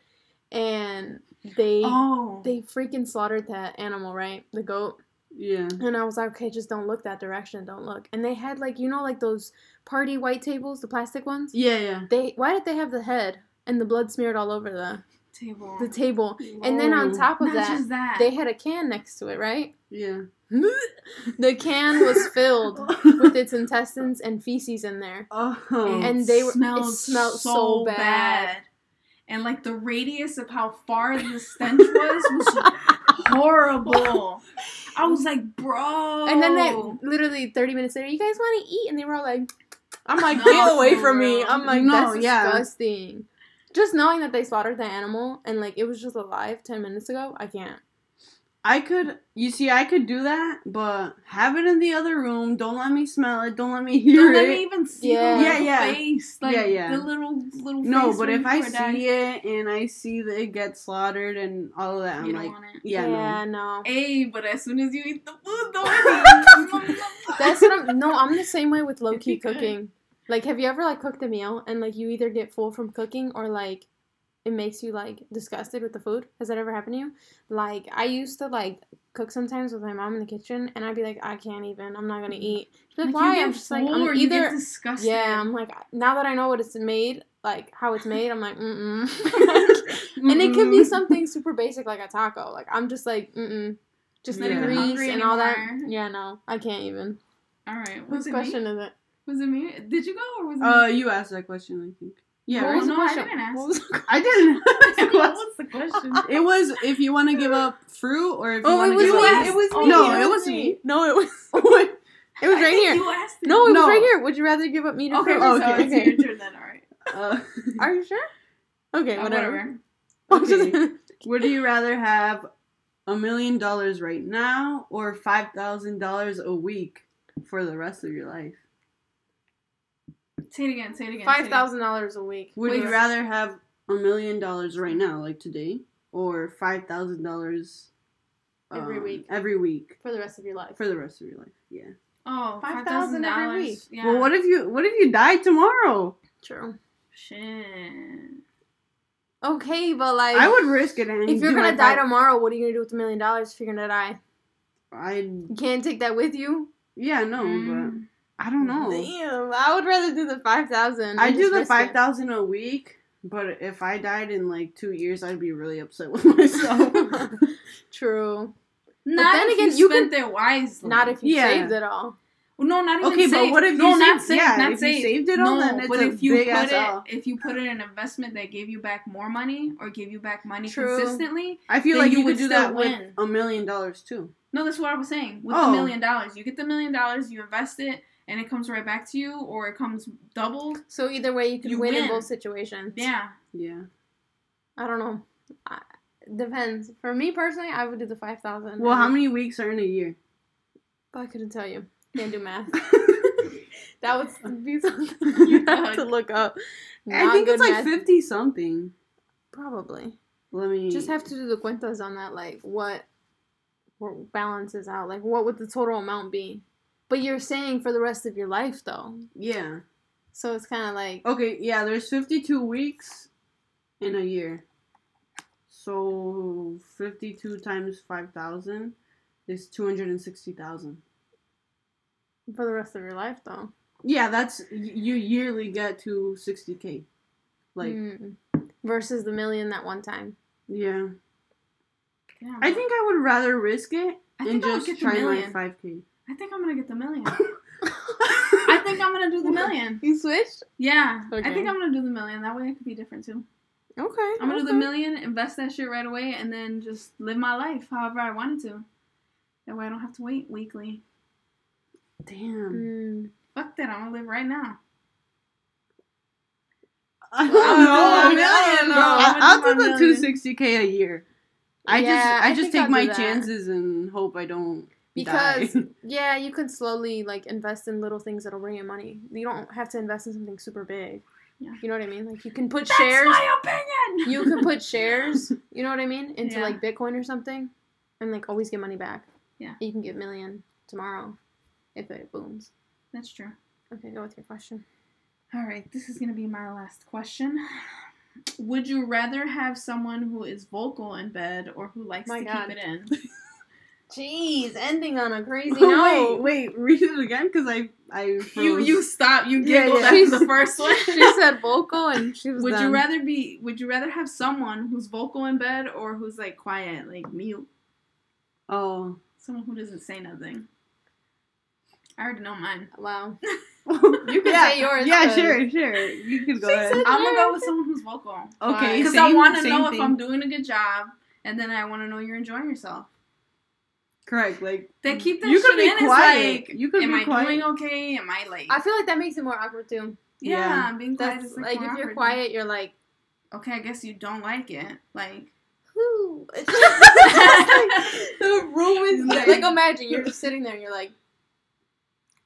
and they oh, they freaking slaughtered that animal right, the goat. Yeah. And I was like, okay, just don't look that direction, don't look. And they had like you know like those party white tables, the plastic ones. Yeah, yeah. They why did they have the head and the blood smeared all over the table. the table? And then on top of that, that. they had a can next to it, right? Yeah. the can was filled with its intestines and feces in there. Oh. And they were- it smelled, smelled so bad. And like the radius of how far the stench was was horrible. I was like, bro. And then they literally 30 minutes later, you guys want to eat? And they were all like, I'm like, No, get away from me. I'm like, No, that's yeah. disgusting. Just knowing that they slaughtered the animal and like it was just alive 10 minutes ago, I can't. I could, you see, I could do that, but have it in the other room. Don't let me smell it. Don't let me hear it. Don't let me even see Yeah. the Yeah, yeah. face. Like Yeah, yeah. the little little no, but if I before dies. see it and I see that it gets slaughtered and all of that, I'm don't like, want it. yeah, no. no. Hey, but as soon as you eat the food, don't eat. That's what I'm. No, I'm the same way with low key cooking. Like, have you ever like cooked a meal and like you either get full from cooking or like it makes you like disgusted with the food? Has that ever happened to you? Like, I used to like cook sometimes with my mom in the kitchen, and I'd be like, I can't even. I'm not gonna eat. She's like, Like, why? I'm just like, I'm or you either. get disgusted. Yeah, I'm like now that I know what it's made, like how it's made, I'm like, mm mm. and it could be something super basic like a taco. Like I'm just like, mm mm. Just Not the even grease hungry and all that. Yeah, no, I can't even. All right. Whose Was question me? is it? Was it me? Did you go or was it Uh, me? you asked that question, I think. Yeah, What right? was no, I didn't ask. What was the- I didn't. the question. The question? it was if you want to give up fruit or if you Oh, want to was give me. up. It was Oh, me. no, it it was was me. me. No, it was. What? It was right here. You. No, it was No. right here. Would you rather give up meat or Okay, fruit? so okay, it's okay. your turn then. All right. Uh, Are you sure? Okay, Uh, whatever. Okay. Would you rather have a million dollars right now or five thousand dollars a week for the rest of your life? Say it again. Say it again. say it Five again. thousand dollars a week. Would Wait. you rather have a million dollars right now, like today, or five thousand dollars um, Every week. Every week for the rest of your life. for the rest of your life. Yeah. Oh, $5,000 every week. Yeah. Well, what if you what if you die tomorrow? True. Shit. Okay, but like, I would risk it. And if you're gonna die five- tomorrow, what are you gonna do with the million dollars if you're gonna die? I You can't take that with you. yeah no, Mm. But I don't know. Damn, I would rather do the five thousand. I do the five thousand a week, but if I died in like two years, I'd be really upset with myself. True. Not then if again, you, you spent it wisely. Not if you Yeah. saved it all. Well, no, not even Okay, but what if no, you not saved- saved, yeah, not if you saved. saved it all, no, then it's but a if you big put it, L. if you put it in an investment that gave you back more money or gave you back money True. consistently, I feel then like you you would could do that win. with a million dollars too. no, that's what I was saying. With Oh. million dollars, you get the million dollars, you invest it, and it comes right back to you, or it comes doubled. So either way, you can You win, in both situations. Yeah. Yeah. I don't know. I, depends. For me personally, I would do the five thousand. Well, how many weeks are in a year? I couldn't tell you. Can't do math. that would be something you have to look up. I think it's like math. fifty something. Probably. Let me Just have to do the cuentas on that, like what, what balances out. Like what would the total amount be? But you're saying for the rest of your life, though. Yeah. So it's kind of like. Okay, yeah, there's 52 weeks in a year. So 52 times 5,000 is 260,000. For the rest of your life, though. Yeah, that's. You yearly get to 60K. Like. Mm. Versus the million that one time. Yeah. yeah. I think I would rather risk it I and just try my 5K. I think I'm gonna get the million. I think I'm gonna do the million. You switched. Yeah, Okay. I think I'm gonna do the million. That way I could be different too. Okay. I'm gonna do the million, invest that shit right away, and then just live my life however I wanted to. That way I don't have to wait weekly. Damn. Mm. Fuck that, I'm gonna live right now. I I'll don't do know. a million, though. I- I'm I'll do do the my two million. sixty k a year. I Yeah, just I I just take I'll my chances and hope I don't Because die. yeah, you can slowly like invest in little things that'll bring you money. You don't have to invest in something super big. Yeah. You know what I mean? Like you can put That's shares. my opinion. you can put shares. You know what I mean? Into Yeah. like Bitcoin or something, and like always get money back. Yeah. You can get million tomorrow, if it booms. That's true. Okay, go with your question. All right, this is gonna be my last question. Would you rather have someone who is vocal in bed or who likes My to God. keep it in? Jeez, ending on a crazy note. wait, wait, read it again because I I You froze. you stop. You Yeah, giggled yeah. after the first one. she said vocal and she was Would you rather be? Would you rather have someone who's vocal in bed or who's like quiet, like mute? oh. Someone who doesn't say nothing. I already know mine. Wow. you can say yours, Yeah, but- sure, sure. You could go She ahead. I'm gonna go with someone who's vocal. Okay, uh, Because I same- want to same know if thing. I'm doing a good job, and then I want to know you're enjoying yourself. Correct. Like They keep that You shit could be in. quiet. It's like, You could am be I quiet. doing okay? Am I like? I feel like that makes it more awkward too. yeah, Yeah. being quiet That's is like, like, if you're awkward. quiet, you're like, Okay, I guess you don't like it. Like, whoo. It's just like, the room is Like- like imagine you're just sitting there and you're like,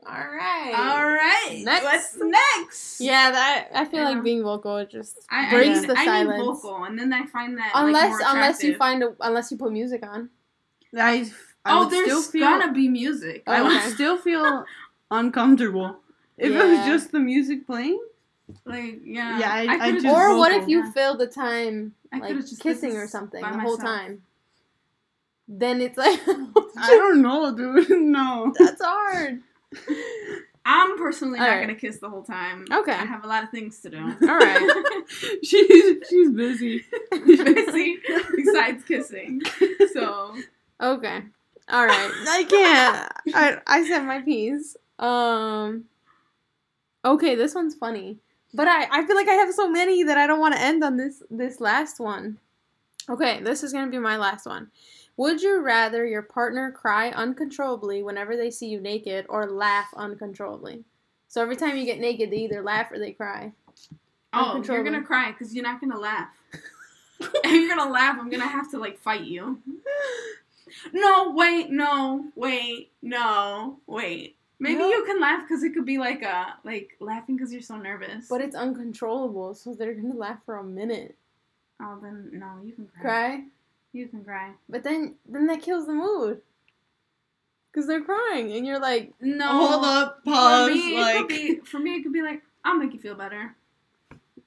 all right, all right, Next. what's next? Yeah, that I feel Yeah. like being vocal just I, breaks I need, the I silence. need vocal, and then I find that like, unless more unless you find a unless you put music on. I, I Oh, would there's still feel gonna be music. I would still feel uncomfortable if it was just the music playing. Like, yeah, Yeah, I- I could've just Or what if you Yeah. fill the time like just kissing or something by the whole myself. time? Then it's like I don't know, dude. No. that's hard. I'm personally not Alright. gonna kiss the whole time. Okay. I have a lot of things to do. All right. she's she's busy. Busy besides kissing. So Okay. All right. I can't. I I said my piece. Um. Okay, this one's funny, but I I feel like I have so many that I don't want to end on this this last one. Okay, this is gonna be my last one. Would you rather your partner cry uncontrollably whenever they see you naked, or laugh uncontrollably? So every time you get naked, they either laugh or they cry. Oh, you're gonna cry because you're not gonna laugh. if you're gonna laugh, I'm gonna have to like fight you. No, wait, no, wait, no, wait. Maybe No. you can laugh because it could be like a like laughing because you're so nervous. But it's uncontrollable, so they're gonna laugh for a minute. oh, then no, you can cry. Cry. You can cry. But then then that kills the mood. Cause they're crying and you're like, No. Hold up, pause. For me, it like could be, for me, it could be like I'll make you feel better.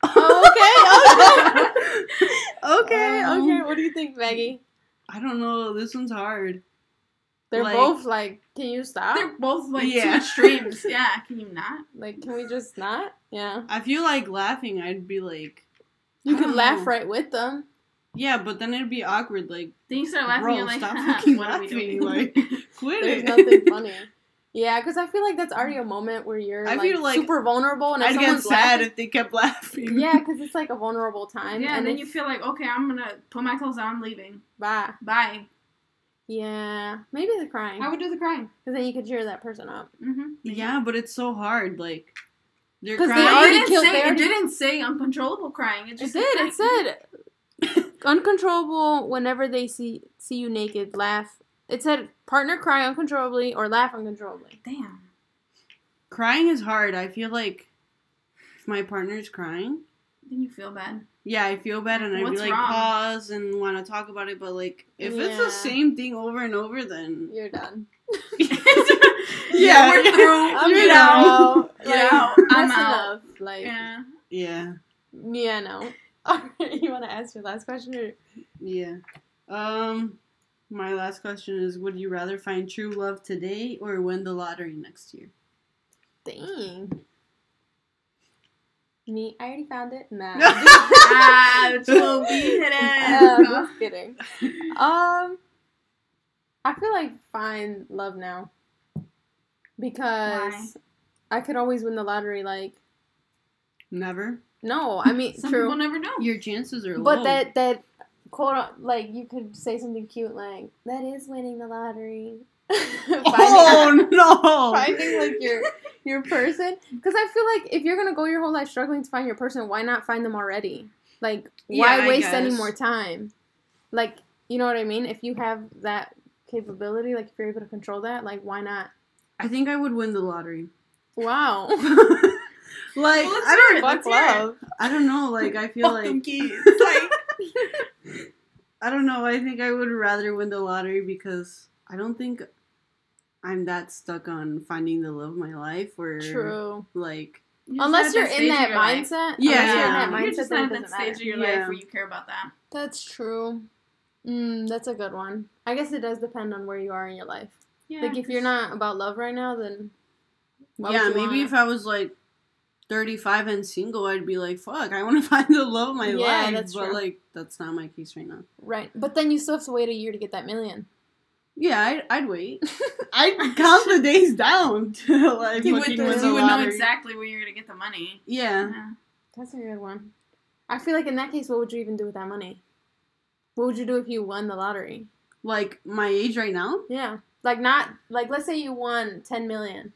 oh, okay, okay, Um, okay. What do you think, Maggie? I don't know. This one's hard. They're like- both like, can you stop? They're both like two Yeah. extremes. Yeah, can you not? Like, can we just not? Yeah. I feel like laughing. I'd be like, You I could don't laugh know. right with them. yeah, but then it'd be awkward. Like, Then you start laughing. bro, you're like, stop fucking what are we laughing. Like, quit There's it. nothing funny. Yeah, because I feel like that's already a moment where you're I like, feel like super vulnerable and if I'd get sad laughing, if they kept laughing. yeah, because it's like a vulnerable time. yeah, and and then you feel like, okay, I'm gonna put my clothes on, I'm leaving. bye. Bye. Yeah, maybe the crying, I would do the crying. because then you could cheer that person up. Mm-hmm. Yeah, but it's so hard. Like, they're 'Cause they crying. it already didn't killed- say they it didn't say uncontrollable crying. It It just did. It said uncontrollable whenever they see see you naked. Laugh. It said partner cry uncontrollably or laugh uncontrollably. Damn. crying is hard. I feel like if my partner's crying, Then you feel bad. yeah, I feel bad and I'd be like wrong? pause and want to talk about it. But like, if it's the same thing over and over, then You're done. Yeah, we're through. I'm You're down. out. Get Like, out. I'm that's out. enough. Like, Yeah. yeah, yeah, no. You want to ask your last question? Or? yeah. Um, my last question is: Would you rather find true love today or win the lottery next year? Dang. Me, I already found it. Nah. ah, won't be Uh, hidden. just kidding. Um, I feel like find love now because Why? I could always win the lottery. Like, Never. no, I mean Some true, people never know. Your chances are but low. But that that quote uh, like you could say something cute like that is winning the lottery. finding, oh no! finding like your your person because I feel like if you're gonna go your whole life struggling to find your person, why not find them already? Like, why Yeah, waste any more time? Like, you know what I mean? If you have that capability, like if you're able to control that, like why not? I think I would win the lottery. Wow. Like Well, I don't hear. Fuck Let's hear it. love. I don't know, like I feel like. Like, I don't know, I think I would rather win the lottery because I don't think I'm that stuck on finding the love of my life or True. like you're Unless you're in that your mindset. Yeah, unless you're in yeah. You're just then not at that doesn't stage matter. of your Yeah. life where you care about that. That's true. Mm, that's a good one. I guess it does depend on where you are in your life. Yeah, like if you're not about love right now, then why Yeah, would you maybe wanna- if I was like 35 and single, I'd be like, fuck, I want to find the love of my Yeah, life. that's but true. like, that's not my case right now. right, but then you still have to wait a year to get that million. Yeah, I'd, I'd wait. I'd count the days down till I You would fucking do- win the you would know exactly where you're gonna get the money. Yeah. Yeah. That's a good one. I feel like in that case, what would you even do with that money? What would you do if you won the lottery? Like, my age right now, Yeah, like not like let's say you won ten million.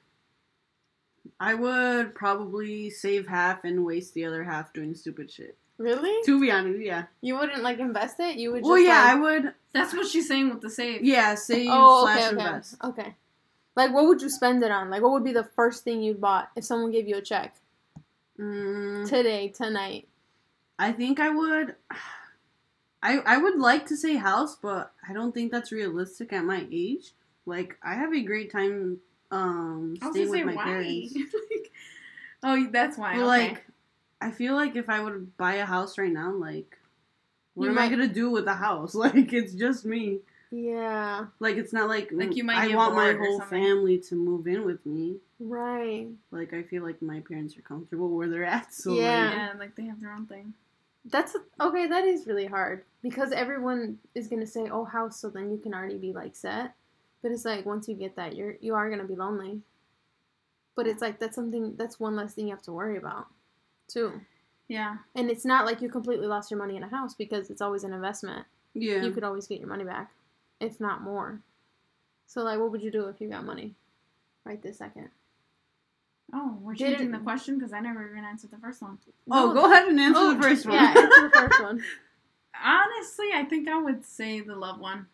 I would probably save half and waste the other half doing stupid shit. Really? To be honest, yeah. You wouldn't like invest it? You would just Well, yeah, I would. That's what she's saying with the save. Yeah, save Oh, slash okay, okay, invest. okay. Like, what would you spend it on? Like, what would be the first thing you'd bought if someone gave you a check Mm, today, tonight? I think I would. I I would like to say house, but I don't think that's realistic at my age. Like I have a great time um I was staying with say my why. parents. like, oh, that's why. But, okay. like I feel like if I would buy a house right now, like what You am might- I gonna do with the house? Like it's just me. Yeah, Like it's not like, Like, you might I want my whole family to move in with me. right. Like I feel like my parents are comfortable where they're at. So Yeah. like, yeah, like they have their own thing. That's okay. That is really hard because everyone is gonna say, "Oh, house," so then you can already be like set. But it's like once you get that, you're you are gonna be lonely. But it's like that's something that's one less thing you have to worry about, too. Yeah. And it's not like you completely lost your money in a house because it's always an investment. yeah. You could always get your money back, if not more. So like, what would you do if you got money, right this second? Oh, we're Did changing it- the question because I never even answered the first one. oh, No, go ahead and answer oh, the first one. Yeah, answer the first one. Honestly, I think I would say the love one.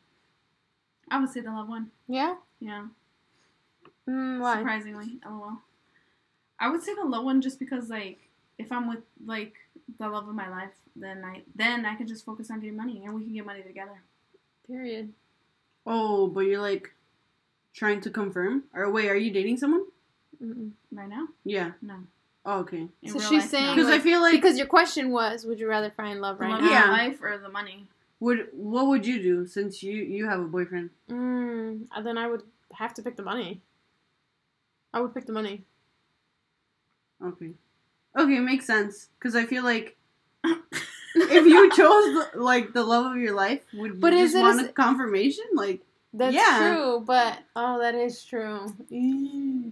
I would say the love one. Yeah. Yeah. Mm, why? Surprisingly, lol. I would say the low one just because like if I'm with like the love of my life, then I then I can just focus on getting money and we can get money together. Period. Oh, but you're like trying to confirm? Or wait, are you dating someone? Mm-mm. Right now, Yeah. no. Oh, okay. In So she's life, saying, no. Because I feel like Because your question was, would you rather find love right love now? Yeah. life or the money. Would what would you do since you you have a boyfriend? Mm, uh, then I would have to pick the money. I would pick the money. Okay. Okay, makes sense. Because I feel like if you chose the, like the love of your life, would But you is just it want as- a confirmation? Like, That's Yeah. true, but oh, that is true.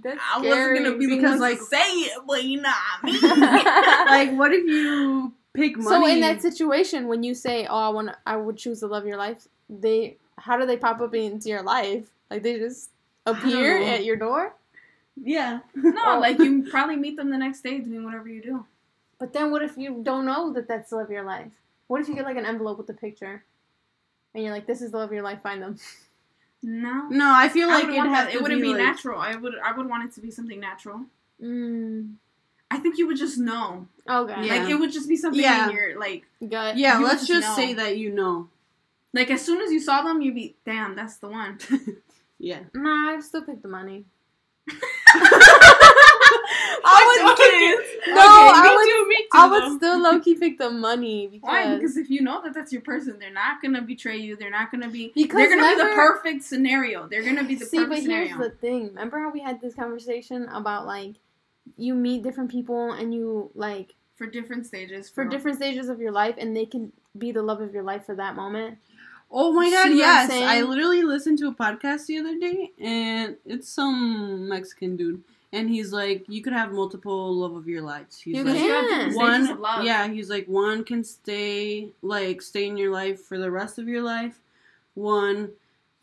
That's I wasn't gonna be because, like- say it, but you know what I mean. like what if you pick money? so in that situation, when you say, "Oh, I want, I would choose to love of your life," they, how do they pop up into your life? Like they just appear at your door? yeah. no, Oh. like you probably meet them the next day doing whatever you do. But then, what if you don't know that that's the love of your life? What if you get like an envelope with a picture, and you're like, "This is the love of your life. Find them." No. No, I feel I like would it, have, it wouldn't be, be, like, natural. I would. I would want it to be something natural. Mm. I think you would just know. Okay. Yeah. Like it would just be something Yeah. in your like. Gut. Yeah, You let's just just know. say that you know. Like as soon as you saw them, you'd be, damn, that's the one. Yeah. Nah, I still pick the money. I would- kids. No, I me would- too, me too. I would still low key pick the money because, Why? Because if you know that that's your person, they're not gonna betray you. They're not gonna be. Because they're gonna be the perfect scenario. They're gonna be the perfect scenario. see, perfect but scenario. here's the thing. Remember how we had this conversation about like you meet different people and you like for different stages. for different stages of your life and they can be the love of your life for that moment. Oh my god, what yes. I literally listened to a podcast the other day and it's some Mexican dude. And he's like, you could have multiple love of your lives. He's You like, can. You have different one love. yeah he's like one can stay like stay in your life for the rest of your life one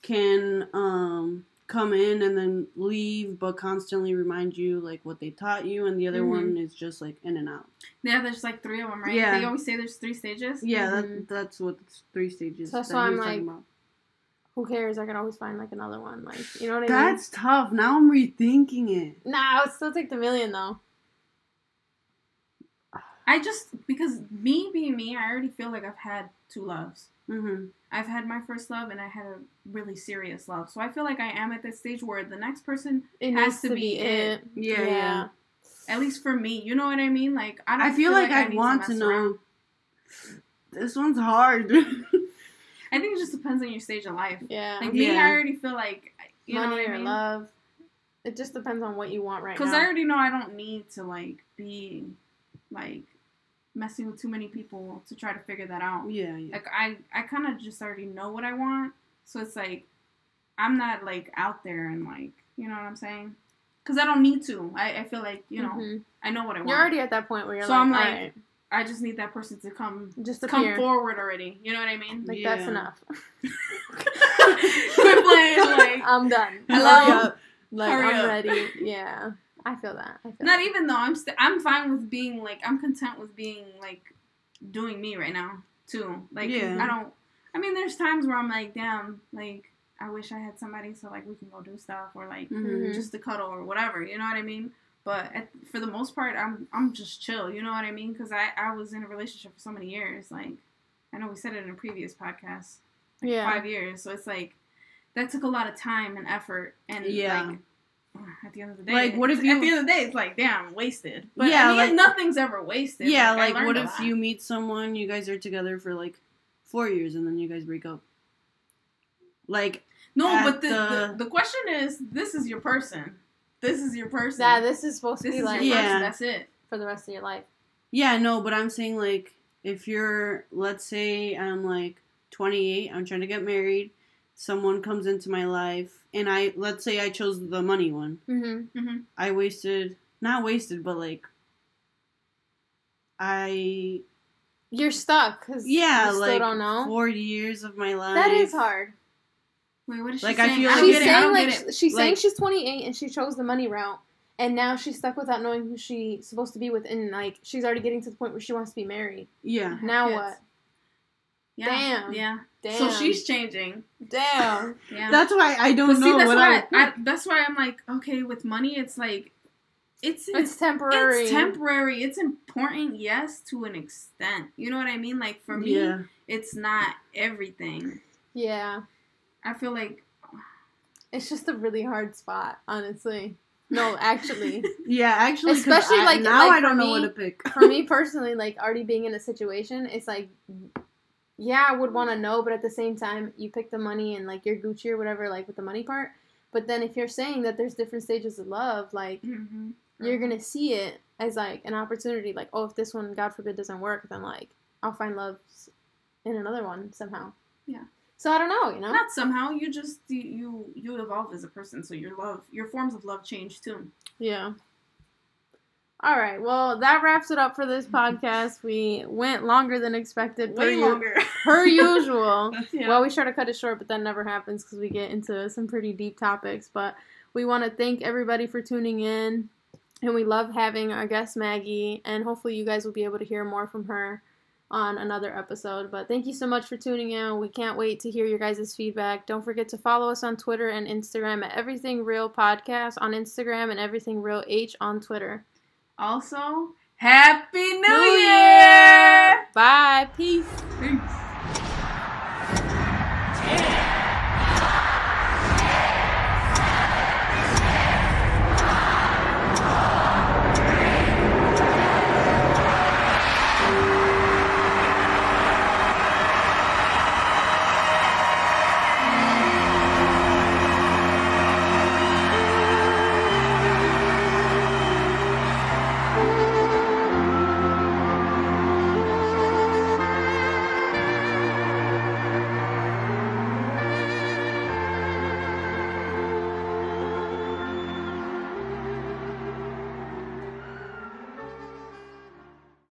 can um come in and then leave but constantly remind you like what they taught you and the other Mhm. one is just like in and out Yeah, there's like three of them, right? Yeah. They always say there's three stages. yeah Mhm. that, that's what three stages So that's why I'm like- Who cares? I can always find like another one. Like you know what I mean? that's tough now i'm rethinking it Nah, I would still take the million though. I just because me being me, I already feel like I've had two loves. Mm-hmm. I've had my first love and I had a really serious love. So I feel like I am at this stage where the next person, It Has needs to be it. Yeah, yeah. at least for me, you know what I mean? Like I don't I feel like I I'd need want to mess know. around. This one's hard. I think it just depends on your stage of life. Yeah. Like me, Yeah. I already feel like you know Money what I or mean? love. It just depends on what you want right now. Because I already know I don't need to like be like messing with too many people to try to figure that out. yeah, yeah. Like I, I kind of just already know what I want, so it's like I'm not like out there and like you know what I'm saying. Because I don't need to. I, I feel like you know Mhm. I know what I want. You're already at that point where you're So like, I'm like, alright, I just need that person to come just come appear. forward already. You know what I mean? Like Yeah. that's enough. Quit playing. Like I'm done. Hello? Hurry up. Like Hurry I'm up. ready. Yeah. I feel that. I feel not that. even though I'm st- I'm fine with being like I'm content with being like doing me right now too. Like Yeah. I don't. I mean, there's times where I'm like, damn, like I wish I had somebody so like we can go do stuff or like Mhm. just to cuddle or whatever. You know what I mean? But at, for the most part, I'm I'm just chill. You know what I mean? Because I I was in a relationship for so many years. Like I know we said it in a previous podcast. Yeah. Five years. So it's like that took a lot of time and effort and Yeah. like at the end of the day, Like, what if you, at the end of the day, it's like, damn, wasted. But Yeah, yeah, I mean, like- nothing's ever wasted. Yeah, I like what if you meet someone, you guys are together for like four years, and then you guys break up? Like, No, but the, the the- the question is, this is your person. This is your person. Yeah, this is supposed to be is like your Yeah. person. That's it. for the rest of your life. yeah, no, but I'm saying like, if you're, let's say I'm like 28, I'm trying to get married, someone comes into my life, and I, let's say I chose the money one, Mm-hmm. hmm I wasted, not wasted, but like, I, You're stuck because yeah, you still like don't know. four years of my life. that is hard. Wait, what is she Like, I saying? feel I like- don't She's get it. Saying don't like she's saying Like- she's 28 and she chose the money route, and now she's stuck without knowing who she's supposed to be with, and like she's already getting to the point where she wants to be married. Yeah. Now Kids. what? Yeah. Damn. Yeah. Damn. So she's changing. damn. Yeah. That's why I don't but see, know that's what why I. I, that's why I'm like, okay, with money, it's like, it's It's temporary. It's temporary. It's important, yes, to an extent. You know what I mean? Like for me, yeah. it's not everything. Yeah, I feel like it's just a really hard spot, honestly. No, actually, Yeah, actually. Especially, I- like- now like I don't for know me- what to pick. for me personally, like already being in a situation, it's like, yeah, I would want to know, but at the same time, you pick the money and like you're Gucci or whatever, like with the money part. But then if you're saying that there's different stages of love, like mm-hmm. you're gonna see it as like an opportunity. Like, oh, if this one, God forbid, doesn't work, then like I'll find love in another one somehow. Yeah. So I don't know, you know. not somehow. You just you you evolve as a person, so your love, your forms of love change too. Yeah. All right. Well, that wraps it up for this podcast. We went longer than expected. per Way u- longer. per usual. Yeah. Well, we try to cut it short, but that never happens because we get into some pretty deep topics. But we want to thank everybody for tuning in. And we love having our guest Maggie. And hopefully, you guys will be able to hear more from her on another episode. But thank you so much for tuning in. We can't wait to hear your guys' feedback. Don't forget to follow us on Twitter and Instagram at Everything Real Podcast on Instagram and Everything Real H on Twitter. Also, Happy New, New Year! Bye. Peace. Peace.